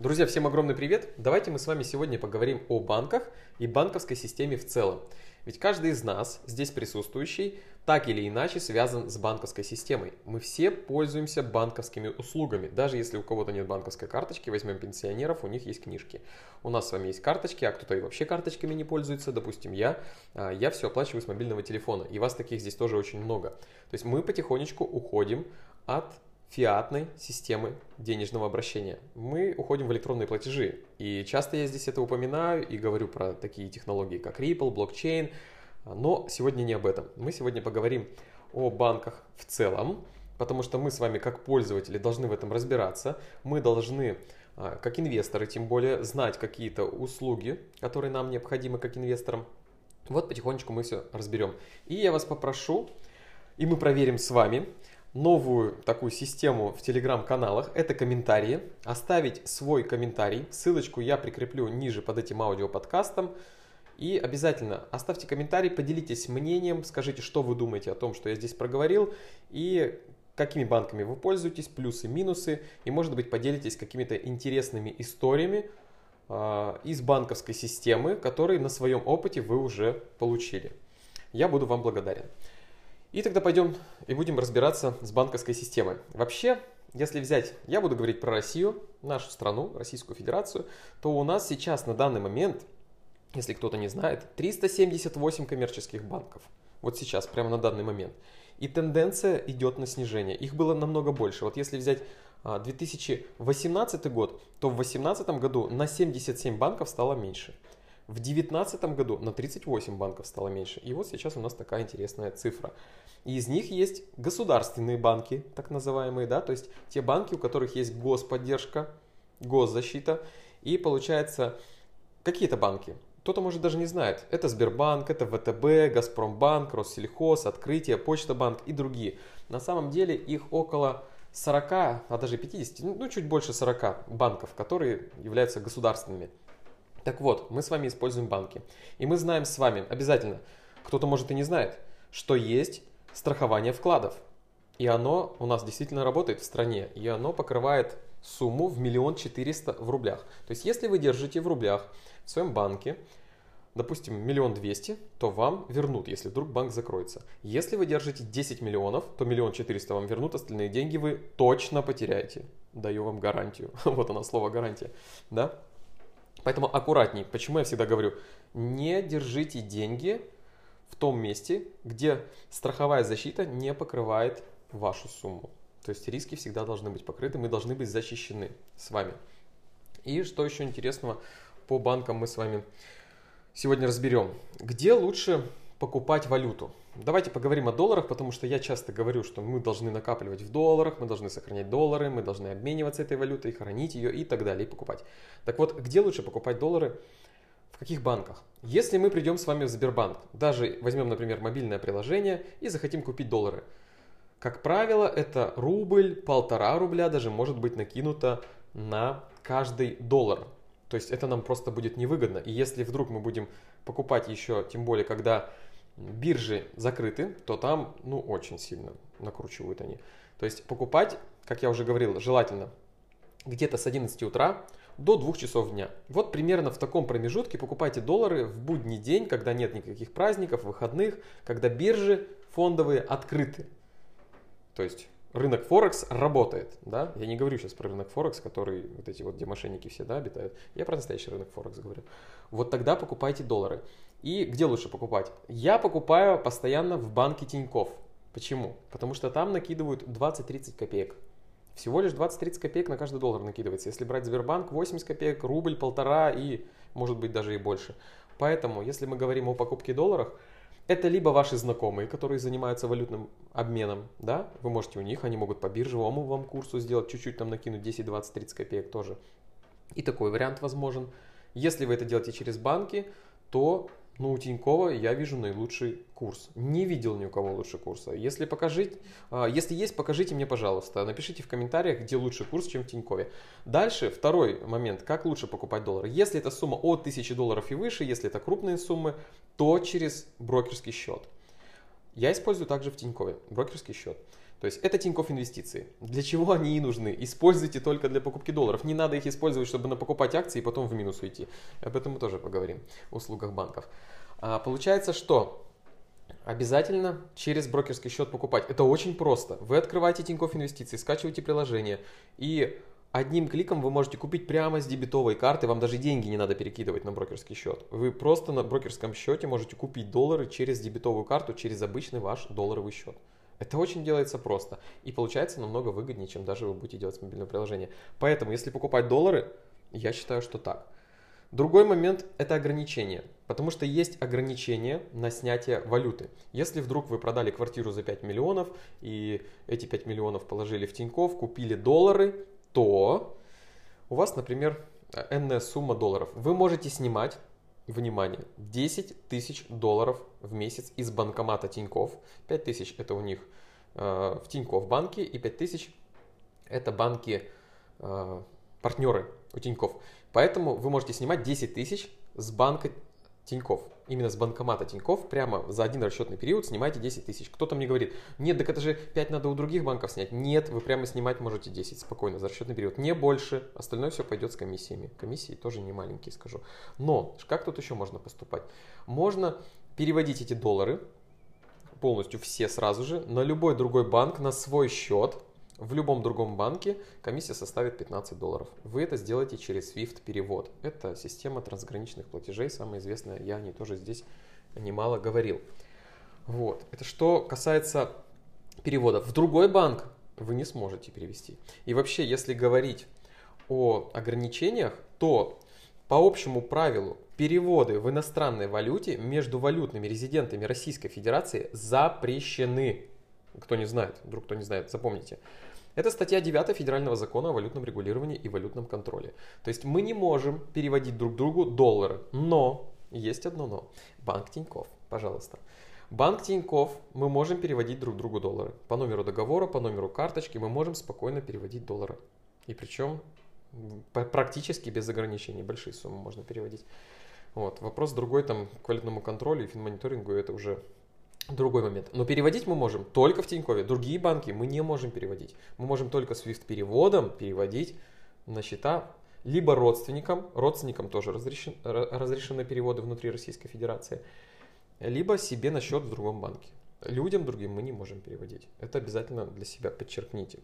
Друзья, всем огромный привет! Давайте мы с вами сегодня поговорим о банках и банковской системе в целом. Ведь каждый из нас, здесь присутствующий, так или иначе связан с банковской системой. Мы все пользуемся банковскими услугами. Даже если у кого-то нет банковской карточки, возьмем пенсионеров, у них есть книжки. У нас с вами есть карточки, а кто-то и вообще карточками не пользуется. Допустим, я. А, я все оплачиваю с мобильного телефона. И вас таких здесь тоже очень много. То есть мы потихонечку уходим от фиатной системы денежного обращения. Мы уходим в электронные платежи. И часто я здесь это упоминаю и говорю про такие технологии, как Ripple, блокчейн. Но сегодня не об этом. Мы сегодня поговорим о банках в целом, потому что мы с вами как пользователи должны в этом разбираться. Мы должны, а, как инвесторы тем более, знать какие-то услуги, которые нам необходимы как инвесторам. Вот потихонечку мы все разберем. И я вас попрошу, и мы проверим с вами, новую такую систему в телеграм-каналах. Это комментарии. Оставить свой комментарий. Ссылочку я прикреплю ниже под этим аудиоподкастом. И обязательно оставьте комментарий, поделитесь мнением, скажите, что вы думаете о том, что я здесь проговорил, и какими банками вы пользуетесь, плюсы, минусы, и, может быть, поделитесь какими-то интересными историями э, из банковской системы, которые на своем опыте вы уже получили. Я буду вам благодарен. И тогда пойдем и будем разбираться с банковской системой. Вообще, если взять, я буду говорить про Россию, нашу страну, Российскую Федерацию, то у нас сейчас на данный момент, если кто-то не знает, 378 коммерческих банков. Вот сейчас, прямо на данный момент. И тенденция идет на снижение. Их было намного больше. Вот если взять 2018 а, год, то в 2018 году на 77 банков стало меньше. В 2019 году на 38 банков стало меньше. И вот сейчас у нас такая интересная цифра. И из них есть государственные банки, так называемые, да, то есть те банки, у которых есть господдержка, госзащита. И получается, какие-то банки, кто-то, может, даже не знает. Это Сбербанк, это ВТБ, Газпромбанк, Россельхоз, Открытие, Почта-банк и другие. На самом деле их около 40, а даже 50, ну чуть больше 40 банков, которые являются государственными. Так вот, мы с вами используем банки. И мы знаем с вами обязательно, кто-то может и не знает, что есть страхование вкладов. И оно у нас действительно работает в стране. И оно покрывает сумму в миллион четыреста в рублях. То есть, если вы держите в рублях в своем банке, допустим, миллион двести, то вам вернут, если вдруг банк закроется. Если вы держите 10 миллионов, то миллион четыреста вам вернут, остальные деньги вы точно потеряете. Даю вам гарантию. Вот оно слово гарантия. Да? Поэтому аккуратней. Почему я всегда говорю, не держите деньги в том месте, где страховая защита не покрывает вашу сумму. То есть риски всегда должны быть покрыты, мы должны быть защищены с вами. И что еще интересного по банкам мы с вами сегодня разберем. Где лучше покупать валюту? Давайте поговорим о долларах, потому что я часто говорю, что мы должны накапливать в долларах, мы должны сохранять доллары, мы должны обмениваться этой валютой, хранить ее и так далее, и покупать. Так вот, где лучше покупать доллары? В каких банках? Если мы придем с вами в Сбербанк, даже возьмем, например, мобильное приложение и захотим купить доллары, как правило, это рубль, полтора рубля даже может быть накинуто на каждый доллар. То есть это нам просто будет невыгодно. И если вдруг мы будем покупать еще, тем более, когда биржи закрыты, то там, ну, очень сильно накручивают они. То есть покупать, как я уже говорил, желательно где-то с 11 утра до 2 часов дня. Вот примерно в таком промежутке покупайте доллары в будний день, когда нет никаких праздников, выходных, когда биржи фондовые открыты. То есть рынок Форекс работает, да? Я не говорю сейчас про рынок Форекс, который вот эти вот, где мошенники все, да, обитают. Я про настоящий рынок Форекс говорю. Вот тогда покупайте доллары. И где лучше покупать? Я покупаю постоянно в банке Тиньков. Почему? Потому что там накидывают 20-30 копеек. Всего лишь 20-30 копеек на каждый доллар накидывается. Если брать Сбербанк, 80 копеек, рубль, полтора и может быть даже и больше. Поэтому, если мы говорим о покупке долларов, это либо ваши знакомые, которые занимаются валютным обменом, да, вы можете у них, они могут по биржевому вам курсу сделать, чуть-чуть там накинуть 10, 20, 30 копеек тоже. И такой вариант возможен. Если вы это делаете через банки, то ну, у Тинькова я вижу наилучший курс. Не видел ни у кого лучше курса. Если, покажите, а, если есть, покажите мне, пожалуйста. Напишите в комментариях, где лучший курс, чем в Тинькове. Дальше, второй момент. Как лучше покупать доллары? Если это сумма от 1000 долларов и выше, если это крупные суммы, то через брокерский счет. Я использую также в Тинькове брокерский счет. То есть это Тинькофф инвестиции. Для чего они и нужны? Используйте только для покупки долларов. Не надо их использовать, чтобы покупать акции и потом в минус уйти. Об этом мы тоже поговорим. В услугах банков. А, получается, что обязательно через брокерский счет покупать. Это очень просто. Вы открываете Тинькофф инвестиции, скачиваете приложение и одним кликом вы можете купить прямо с дебетовой карты, вам даже деньги не надо перекидывать на брокерский счет. Вы просто на брокерском счете можете купить доллары через дебетовую карту, через обычный ваш долларовый счет. Это очень делается просто и получается намного выгоднее, чем даже вы будете делать с мобильного приложения. Поэтому, если покупать доллары, я считаю, что так. Другой момент – это ограничения. Потому что есть ограничения на снятие валюты. Если вдруг вы продали квартиру за 5 миллионов и эти 5 миллионов положили в Тинькофф, купили доллары, то у вас, например, энная сумма долларов. Вы можете снимать, внимание, 10 тысяч долларов в месяц из банкомата Тинькофф. 5 тысяч это у них э, в Тинькофф банке и 5 тысяч это банки э, партнеры у Тинькофф. Поэтому вы можете снимать 10 тысяч с банка Тиньков, именно с банкомата Тиньков, прямо за один расчетный период снимайте 10 тысяч. Кто-то мне говорит, нет, так это же 5 надо у других банков снять. Нет, вы прямо снимать можете 10 спокойно за расчетный период. Не больше, остальное все пойдет с комиссиями. Комиссии тоже не маленькие, скажу. Но как тут еще можно поступать? Можно переводить эти доллары полностью все сразу же на любой другой банк на свой счет, в любом другом банке комиссия составит 15 долларов. Вы это сделаете через SWIFT перевод. Это система трансграничных платежей, самая известная. Я о ней тоже здесь немало говорил. Вот. Это что касается переводов. В другой банк вы не сможете перевести. И вообще, если говорить о ограничениях, то по общему правилу переводы в иностранной валюте между валютными резидентами Российской Федерации запрещены. Кто не знает, вдруг кто не знает, запомните. Это статья 9 Федерального закона о валютном регулировании и валютном контроле. То есть мы не можем переводить друг другу доллары, но есть одно но. Банк Тиньков, пожалуйста. Банк Тиньков мы можем переводить друг другу доллары. По номеру договора, по номеру карточки мы можем спокойно переводить доллары. И причем практически без ограничений, большие суммы можно переводить. Вот. Вопрос другой там к валютному контролю и финмониторингу это уже Другой момент. Но переводить мы можем только в Тинькове. Другие банки мы не можем переводить. Мы можем только SWIFT переводом переводить на счета либо родственникам, родственникам тоже разрешен, разрешены переводы внутри Российской Федерации, либо себе на счет в другом банке. Людям другим мы не можем переводить. Это обязательно для себя подчеркните.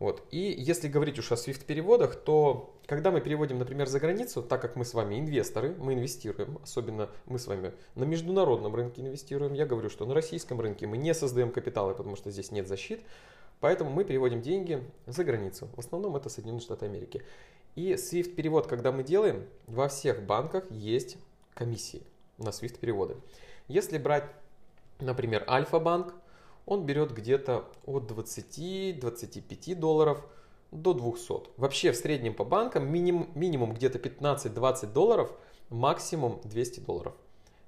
Вот. И если говорить уж о SWIFT-переводах, то когда мы переводим, например, за границу, так как мы с вами инвесторы, мы инвестируем, особенно мы с вами на международном рынке инвестируем, я говорю, что на российском рынке мы не создаем капиталы, потому что здесь нет защит, поэтому мы переводим деньги за границу. В основном это Соединенные Штаты Америки. И SWIFT-перевод, когда мы делаем, во всех банках есть комиссии на SWIFT-переводы. Если брать, например, Альфа-банк, он берет где-то от 20-25 долларов до 200. Вообще в среднем по банкам минимум, минимум где-то 15-20 долларов, максимум 200 долларов.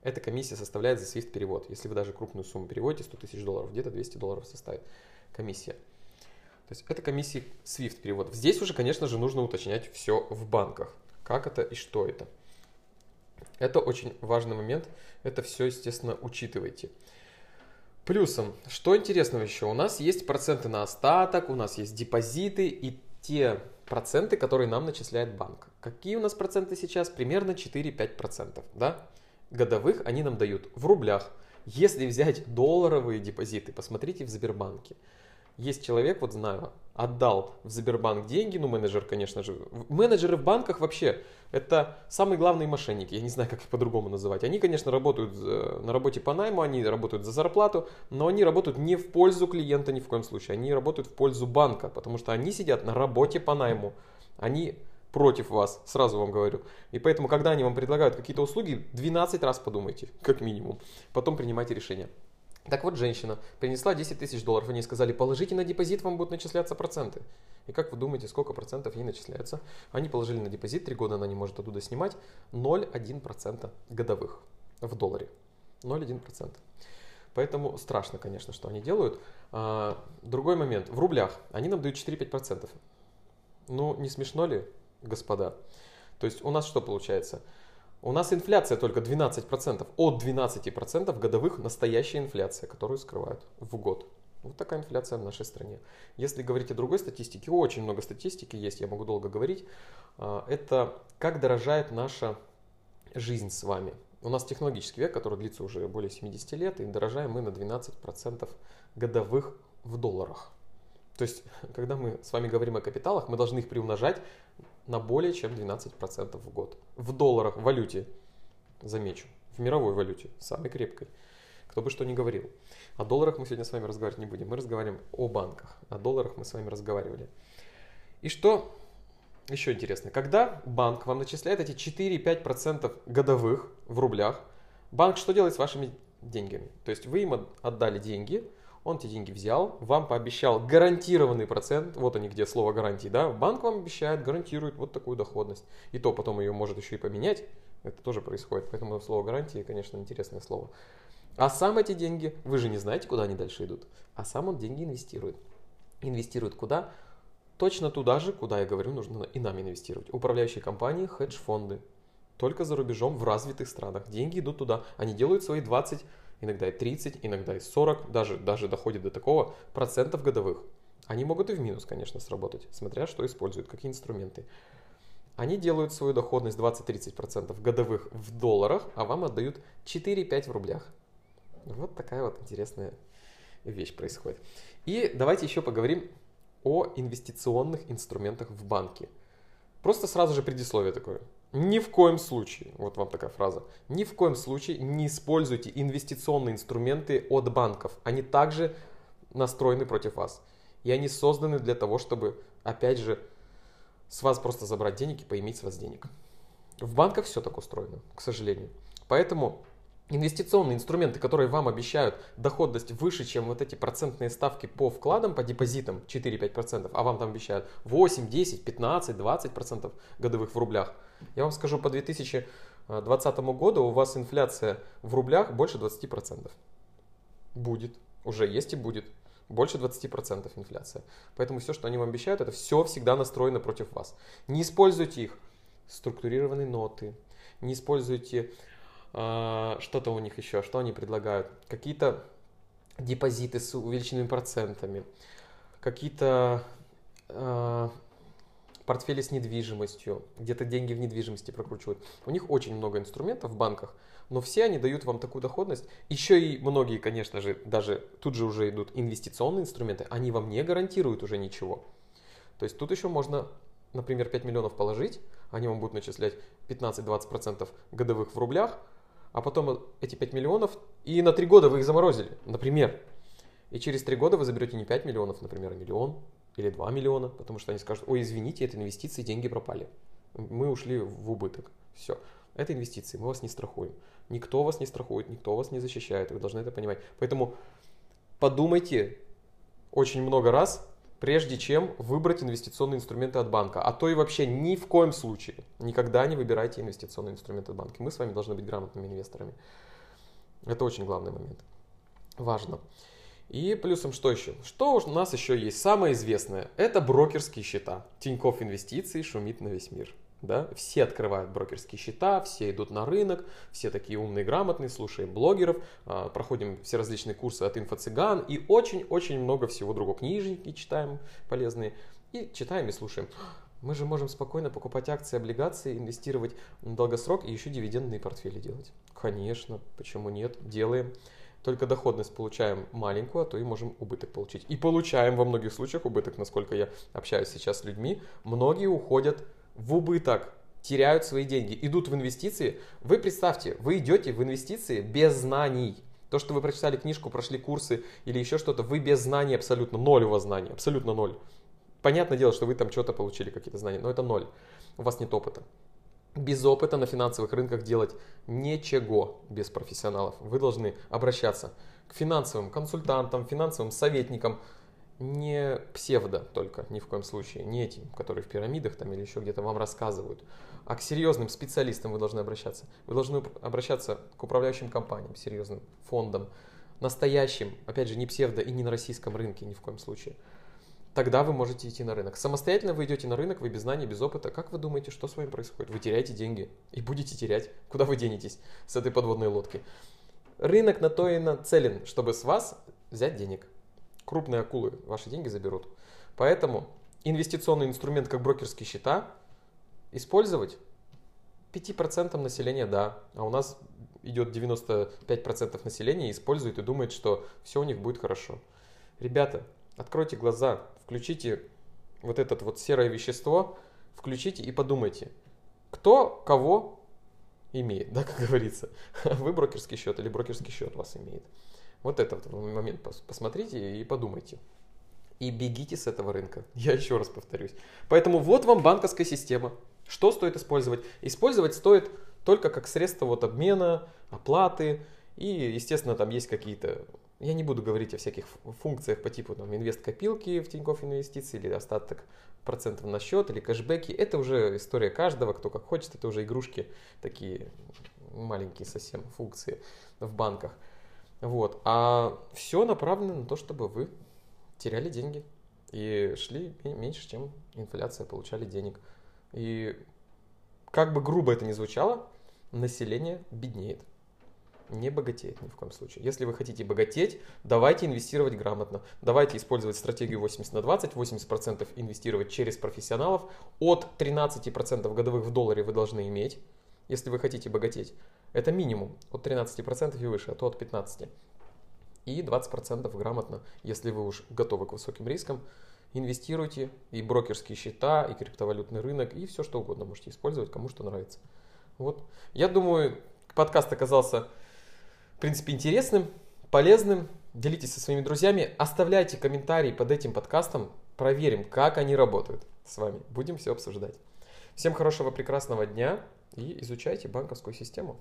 Эта комиссия составляет за SWIFT перевод. Если вы даже крупную сумму переводите, 100 тысяч долларов, где-то 200 долларов составит комиссия. То есть это комиссии SWIFT переводов. Здесь уже, конечно же, нужно уточнять все в банках. Как это и что это. Это очень важный момент. Это все, естественно, учитывайте. Плюсом, что интересного еще? У нас есть проценты на остаток, у нас есть депозиты и те проценты, которые нам начисляет банк. Какие у нас проценты сейчас? Примерно 4-5%. Да? Годовых они нам дают в рублях. Если взять долларовые депозиты, посмотрите в Сбербанке. Есть человек, вот знаю, отдал в Сбербанк деньги, ну менеджер, конечно же. Менеджеры в банках вообще, это самые главные мошенники, я не знаю, как их по-другому называть. Они, конечно, работают э, на работе по найму, они работают за зарплату, но они работают не в пользу клиента ни в коем случае, они работают в пользу банка, потому что они сидят на работе по найму. Они против вас, сразу вам говорю. И поэтому, когда они вам предлагают какие-то услуги, 12 раз подумайте, как минимум. Потом принимайте решение. Так вот, женщина принесла 10 тысяч долларов, они сказали, положите на депозит, вам будут начисляться проценты. И как вы думаете, сколько процентов ей начисляется? Они положили на депозит, 3 года она не может оттуда снимать, 0,1% годовых в долларе. 0,1%. Поэтому страшно, конечно, что они делают. А, другой момент. В рублях они нам дают 4-5%. Ну, не смешно ли, господа? То есть у нас что получается? У нас инфляция только 12%. От 12% годовых настоящая инфляция, которую скрывают в год. Вот такая инфляция в нашей стране. Если говорить о другой статистике, очень много статистики есть, я могу долго говорить. А, это как дорожает наша жизнь с вами. У нас технологический век, который длится уже более 70 лет, и дорожаем мы на 12% годовых в долларах. То есть, когда мы с вами говорим о капиталах, мы должны их приумножать на более чем 12% в год. В долларах, в валюте, замечу, в мировой валюте, самой крепкой. Кто бы что ни говорил. О долларах мы сегодня с вами разговаривать не будем. Мы разговариваем о банках. О долларах мы с вами разговаривали. И что еще интересно, когда банк вам начисляет эти 4-5% годовых в рублях, банк что делает с вашими деньгами? То есть вы им отдали деньги, он эти деньги взял, вам пообещал гарантированный процент, вот они где слово гарантии, да, банк вам обещает, гарантирует вот такую доходность. И то потом ее может еще и поменять, это тоже происходит, поэтому слово гарантии, конечно, интересное слово. А сам эти деньги, вы же не знаете, куда они дальше идут, а сам он деньги инвестирует. Инвестирует куда? Точно туда же, куда я говорю, нужно и нам инвестировать. Управляющие компании, хедж-фонды. Только за рубежом в развитых странах. Деньги идут туда. Они делают свои 20, иногда и 30, иногда и 40, даже, даже доходит до такого процентов годовых. Они могут и в минус, конечно, сработать, смотря что используют, какие инструменты. Они делают свою доходность 20-30% годовых в долларах, а вам отдают 4-5 в рублях. Вот такая вот интересная вещь происходит. И давайте еще поговорим о инвестиционных инструментах в банке. Просто сразу же предисловие такое. Ни в коем случае, вот вам такая фраза, ни в коем случае не используйте инвестиционные инструменты от банков. Они также настроены против вас. И они созданы для того, чтобы, опять же, с вас просто забрать денег и поиметь с вас денег. В банках все так устроено, к сожалению. Поэтому инвестиционные инструменты, которые вам обещают доходность выше, чем вот эти процентные ставки по вкладам, по депозитам 4-5%, а вам там обещают 8, 10, 15, 20% годовых в рублях. Я вам скажу, по 2020 году у вас инфляция в рублях больше 20%. Будет, уже есть и будет. Больше 20% инфляция. Поэтому все, что они вам обещают, это все всегда настроено против вас. Не используйте их. Структурированные ноты. Не используйте что-то у них еще, что они предлагают? Какие-то депозиты с увеличенными процентами, какие-то э, портфели с недвижимостью, где-то деньги в недвижимости прокручивают. У них очень много инструментов в банках, но все они дают вам такую доходность. Еще и многие, конечно же, даже тут же уже идут инвестиционные инструменты, они вам не гарантируют уже ничего. То есть тут еще можно, например, 5 миллионов положить, они вам будут начислять 15-20% годовых в рублях, а потом эти 5 миллионов, и на 3 года вы их заморозили, например. И через 3 года вы заберете не 5 миллионов, например, а миллион или 2 миллиона, потому что они скажут, ой, извините, это инвестиции, деньги пропали. Мы ушли в убыток. Все. Это инвестиции, мы вас не страхуем. Никто вас не страхует, никто вас не защищает, вы должны это понимать. Поэтому подумайте очень много раз, прежде чем выбрать инвестиционные инструменты от банка. А то и вообще ни в коем случае никогда не выбирайте инвестиционные инструменты от банка. Мы с вами должны быть грамотными инвесторами. Это очень главный момент. Важно. И плюсом что еще? Что у нас еще есть? Самое известное. Это брокерские счета. Тинькофф Инвестиции шумит на весь мир. Да? Все открывают брокерские счета, все идут на рынок, все такие умные, грамотные, слушаем блогеров, а, проходим все различные курсы от инфо-цыган и очень-очень много всего другого. Книжники читаем полезные и читаем и слушаем. Мы же можем спокойно покупать акции, облигации, инвестировать на долгосрок и еще дивидендные портфели делать. Конечно, почему нет, делаем. Только доходность получаем маленькую, а то и можем убыток получить. И получаем во многих случаях убыток, насколько я общаюсь сейчас с людьми. Многие уходят в убыток, теряют свои деньги, идут в инвестиции. Вы представьте, вы идете в инвестиции без знаний. То, что вы прочитали книжку, прошли курсы или еще что-то, вы без знаний абсолютно, ноль у вас знаний, абсолютно ноль. Понятное дело, что вы там что-то получили, какие-то знания, но это ноль. У вас нет опыта. Без опыта на финансовых рынках делать ничего без профессионалов. Вы должны обращаться к финансовым консультантам, финансовым советникам, не псевдо только, ни в коем случае, не этим, которые в пирамидах там или еще где-то вам рассказывают, а к серьезным специалистам вы должны обращаться. Вы должны обращаться к управляющим компаниям, серьезным фондам, настоящим, опять же, не псевдо и не на российском рынке ни в коем случае. Тогда вы можете идти на рынок. Самостоятельно вы идете на рынок, вы без знаний, без опыта. Как вы думаете, что с вами происходит? Вы теряете деньги и будете терять. Куда вы денетесь с этой подводной лодки? Рынок на то и нацелен, чтобы с вас взять денег. Крупные акулы ваши деньги заберут. Поэтому инвестиционный инструмент, как брокерские счета, использовать 5% населения, да. А у нас идет 95% населения использует и думает, что все у них будет хорошо. Ребята, откройте глаза, включите вот это вот серое вещество, включите и подумайте, кто кого имеет, да, как говорится. Вы брокерский счет или брокерский счет вас имеет. Вот этот момент посмотрите и подумайте. И бегите с этого рынка. Я еще раз повторюсь. Поэтому вот вам банковская система. Что стоит использовать? Использовать стоит только как средство вот обмена, оплаты. И, естественно, там есть какие-то я не буду говорить о всяких функциях по типу там, инвест-копилки в Тинькофф Инвестиции или остаток процентов на счет или кэшбэки. Это уже история каждого, кто как хочет. Это уже игрушки такие маленькие совсем функции в банках. Вот. А все направлено на то, чтобы вы теряли деньги и шли меньше, чем инфляция, получали денег. И как бы грубо это ни звучало, население беднеет не богатеет ни в коем случае. Если вы хотите богатеть, давайте инвестировать грамотно. Давайте использовать стратегию 80 на 20, 80% инвестировать через профессионалов. От 13% годовых в долларе вы должны иметь, если вы хотите богатеть. Это минимум от 13% и выше, а то от 15%. И 20% грамотно, если вы уж готовы к высоким рискам, инвестируйте и брокерские счета, и криптовалютный рынок, и все что угодно можете использовать, кому что нравится. Вот. Я думаю, подкаст оказался принципе, интересным, полезным. Делитесь со своими друзьями, оставляйте комментарии под этим подкастом, проверим, как они работают с вами. Будем все обсуждать. Всем хорошего, прекрасного дня и изучайте банковскую систему.